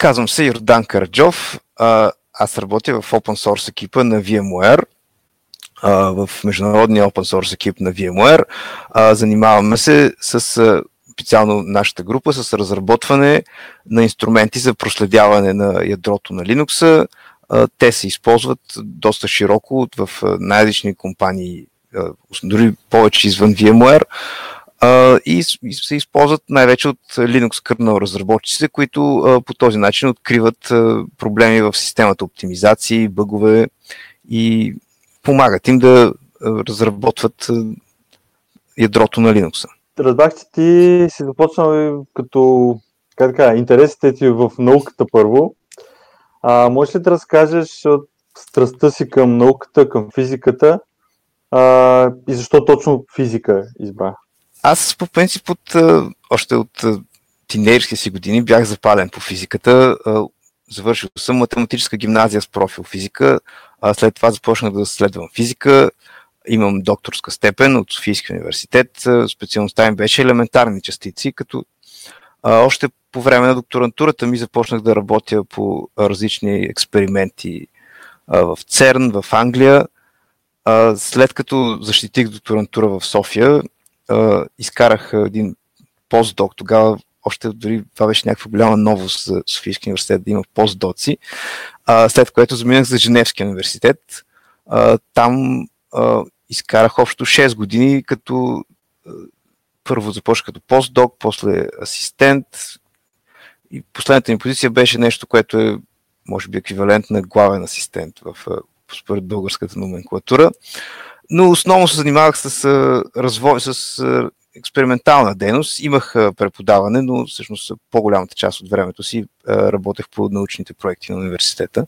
Казвам се Йордан Караджов. Аз работя в open source екипа на VMware, в международния open source екип на VMware. Занимаваме се с специално нашата група с разработване на инструменти за проследяване на ядрото на Linux. Те се използват доста широко в най-различни компании, дори повече извън VMware и се използват най-вече от Linux kernel разработчиците, които по този начин откриват проблеми в системата оптимизации, бъгове и помагат им да разработват ядрото на Linux. Разбрах, че ти си започнал като така, интересите ти в науката първо. А, можеш ли да разкажеш от страстта си към науката, към физиката а, и защо точно физика избра? Аз по принцип от, още от тинейрски си години бях запален по физиката. Завършил съм математическа гимназия с профил физика. След това започнах да следвам физика. Имам докторска степен от Софийския университет. Специалността им беше елементарни частици, като още по време на докторантурата ми започнах да работя по различни експерименти в ЦЕРН, в Англия. След като защитих докторантура в София, изкарах един постдок. Тогава още дори това беше някаква голяма новост за Софийския университет да има постдоци, след което заминах за Женевския университет. Там изкарах общо 6 години, като първо започнах като постдок, после асистент и последната ми позиция беше нещо, което е може би еквивалент на главен асистент в, според българската номенклатура. Но основно се занимавах с развой, с експериментална дейност. Имах преподаване, но всъщност по-голямата част от времето си работех по научните проекти на университета.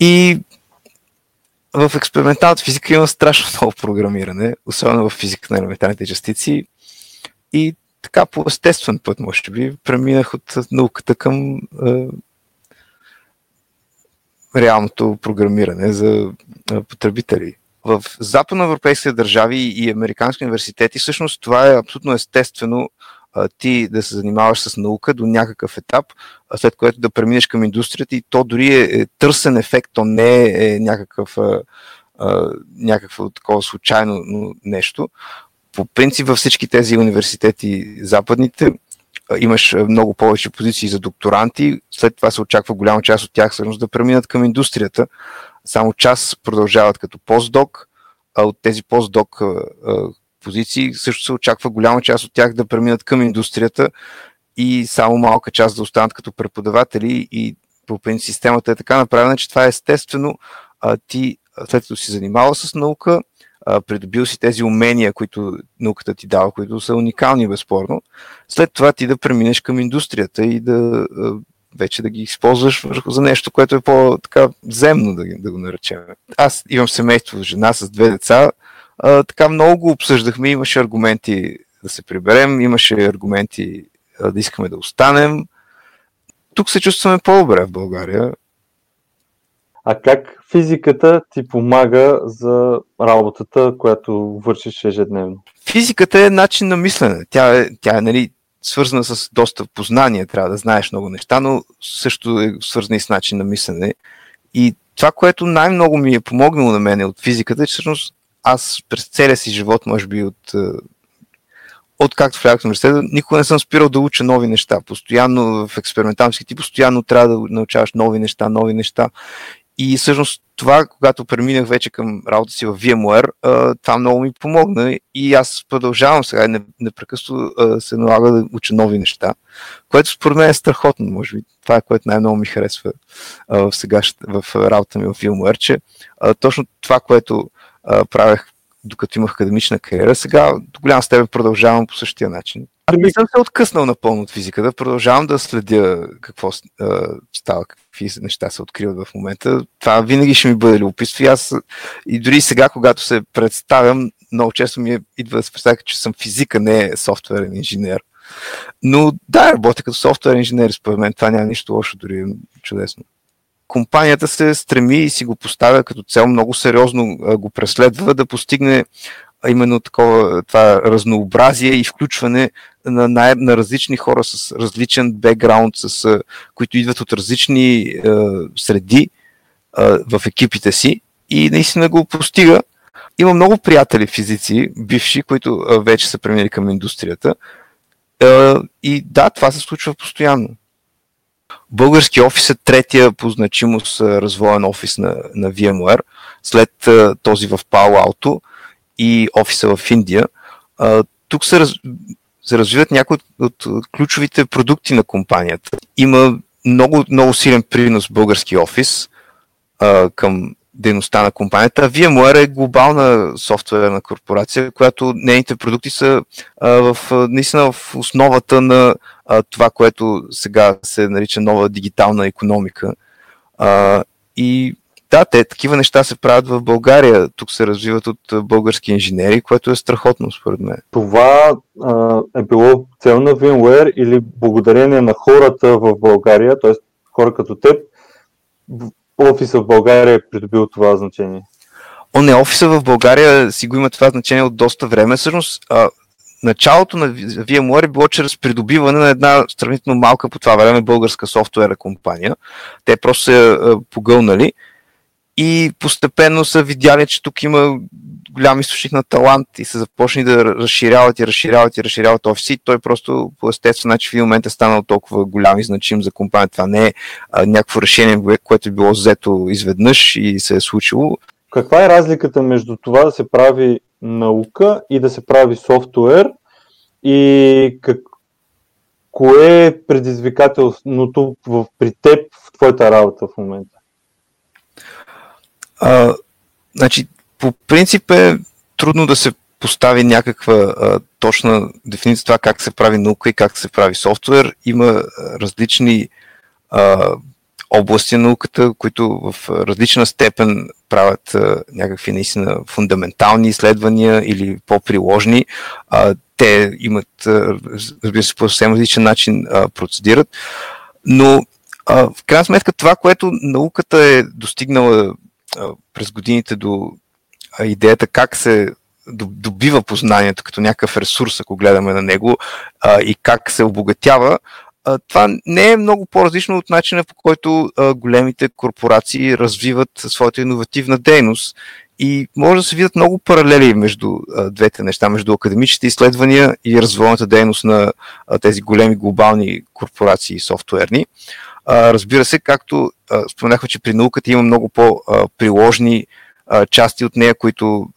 И в експерименталната физика има страшно много програмиране, особено в физика на елементарните частици. И така по естествен път, може би, преминах от науката към е, реалното програмиране за потребители. В западноевропейските държави и американски университети всъщност това е абсолютно естествено ти да се занимаваш с наука до някакъв етап, след което да преминеш към индустрията и то дори е, е търсен ефект, то не е, е някакъв, някакво такова случайно нещо. По принцип във всички тези университети западните имаш много повече позиции за докторанти, след това се очаква голяма част от тях всъщност да преминат към индустрията. Само част продължават като постдок, а от тези постдок позиции, също се очаква голяма част от тях да преминат към индустрията и само малка част да останат като преподаватели и по принцип системата е така направена, че това е естествено а, ти след като си занимавал с наука, а, придобил си тези умения, които науката ти дава, които са уникални безспорно, след това ти да преминеш към индустрията и да а, вече да ги използваш за нещо, което е по-така земно, да, да го наречем. Аз имам семейство, жена с две деца, а, така много обсъждахме, имаше аргументи да се приберем, имаше аргументи а, да искаме да останем. Тук се чувстваме по-добре в България. А как физиката ти помага за работата, която вършиш ежедневно? Физиката е начин на мислене. Тя е, тя е нали, свързана с доста познание, трябва да знаеш много неща, но също е свързана и с начин на мислене. И това, което най-много ми е помогнало на мен от физиката, е, че всъщност аз през целия си живот, може би от, е, от както влязах в университета, никога не съм спирал да уча нови неща. Постоянно в експерименталски ти постоянно трябва да научаваш нови неща, нови неща. И всъщност това, когато преминах вече към работа си в VMware, това много ми помогна и аз продължавам сега непрекъснато се налага да уча нови неща, което според мен е страхотно, може би. Това е което най-много ми харесва в, сега, в работа ми в VMware, че точно това, което правех докато имах академична кариера. Сега до голяма степен продължавам по същия начин. Аз не съм се откъснал напълно от физиката, продължавам да следя какво а, става, какви неща се откриват в момента. Това винаги ще ми бъде любопитство. И аз и дори сега, когато се представям, много често ми е, идва да се представя, че съм физика, не софтуерен инженер. Но да, работя като софтуерен инженер, според мен това няма нищо лошо, дори е чудесно. Компанията се стреми и си го поставя като цел, много сериозно го преследва да постигне именно такова това разнообразие и включване на, на, на различни хора с различен бекграунд, с, които идват от различни е, среди е, в екипите си и наистина го постига. Има много приятели физици, бивши, които е, вече са преминали към индустрията. Е, и да, това се случва постоянно. Български офис е третия по значимост развоен офис на, на VMware, след този в Palo Alto и офиса в Индия. Тук се, се развиват някои от, от ключовите продукти на компанията. Има много, много силен принос български офис а, към дейността на компанията. VMware е глобална софтуерна корпорация, която нейните продукти са а, в, наистина в основата на а, това, което сега се нарича нова дигитална економика. А, и да, те такива неща се правят в България. Тук се развиват от български инженери, което е страхотно, според мен. Това а, е било цел на VMware или благодарение на хората в България, т.е. хора като теб, офиса в България е придобил това значение? О, не, офиса в България си го има това значение от доста време. Всъщност, а, началото на VMware е било чрез придобиване на една сравнително малка по това време българска софтуерна компания. Те просто се погълнали и постепенно са видяли, че тук има голям източник на талант и са започнали да разширяват и разширяват и разширяват офиси. Той просто по естествен начин в един момент е станал толкова голям и значим за компанията. Това не е а, някакво решение, което е било взето изведнъж и се е случило. Каква е разликата между това да се прави наука и да се прави софтуер и как, кое е предизвикателството при теб в твоята работа в момента? А, значи, по принцип е трудно да се постави някаква а, точна дефиниция това как се прави наука и как се прави софтуер. Има различни а, области на науката, които в различна степен правят а, някакви наистина фундаментални изследвания или по-приложни. А, те имат, разбира се, по съвсем различен начин а, процедират. Но а, в крайна сметка това, което науката е достигнала през годините до идеята как се добива познанието като някакъв ресурс, ако гледаме на него, и как се обогатява, това не е много по-различно от начина по който големите корпорации развиват своята иновативна дейност. И може да се видят много паралели между двете неща, между академичните изследвания и развойната дейност на тези големи глобални корпорации софтуерни. Разбира се, както споменахме, че при науката има много по-приложни части от нея, които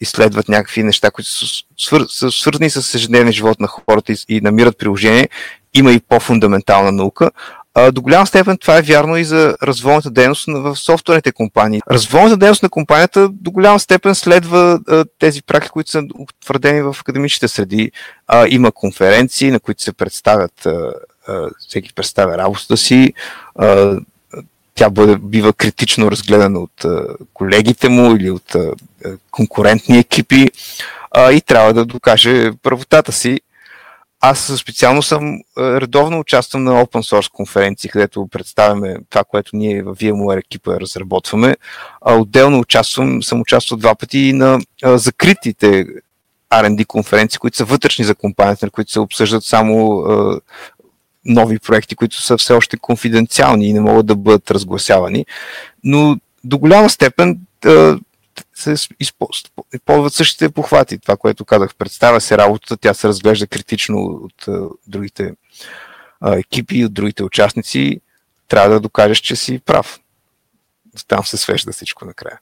изследват някакви неща, които са, свър... са свързани с ежедневния живот на хората и, намират приложение. Има и по-фундаментална наука. А, до голяма степен това е вярно и за развойната дейност в софтуерните компании. Развойната дейност на компанията до голяма степен следва а, тези практики, които са утвърдени в академичните среди. А, има конференции, на които се представят а, всеки представя работата си, тя бъде, бива критично разгледана от колегите му или от конкурентни екипи и трябва да докаже правотата си. Аз специално съм редовно участвам на open source конференции, където представяме това, което ние в VMware екипа разработваме. Отделно участвам, съм участвал два пъти и на закритите R&D конференции, които са вътрешни за компанията, на които се обсъждат само нови проекти, които са все още конфиденциални и не могат да бъдат разгласявани, но до голяма степен се използват същите похвати. Това, което казах, представя се работата, тя се разглежда критично от другите екипи, от другите участници. Трябва да докажеш, че си прав. Там се свежда всичко накрая.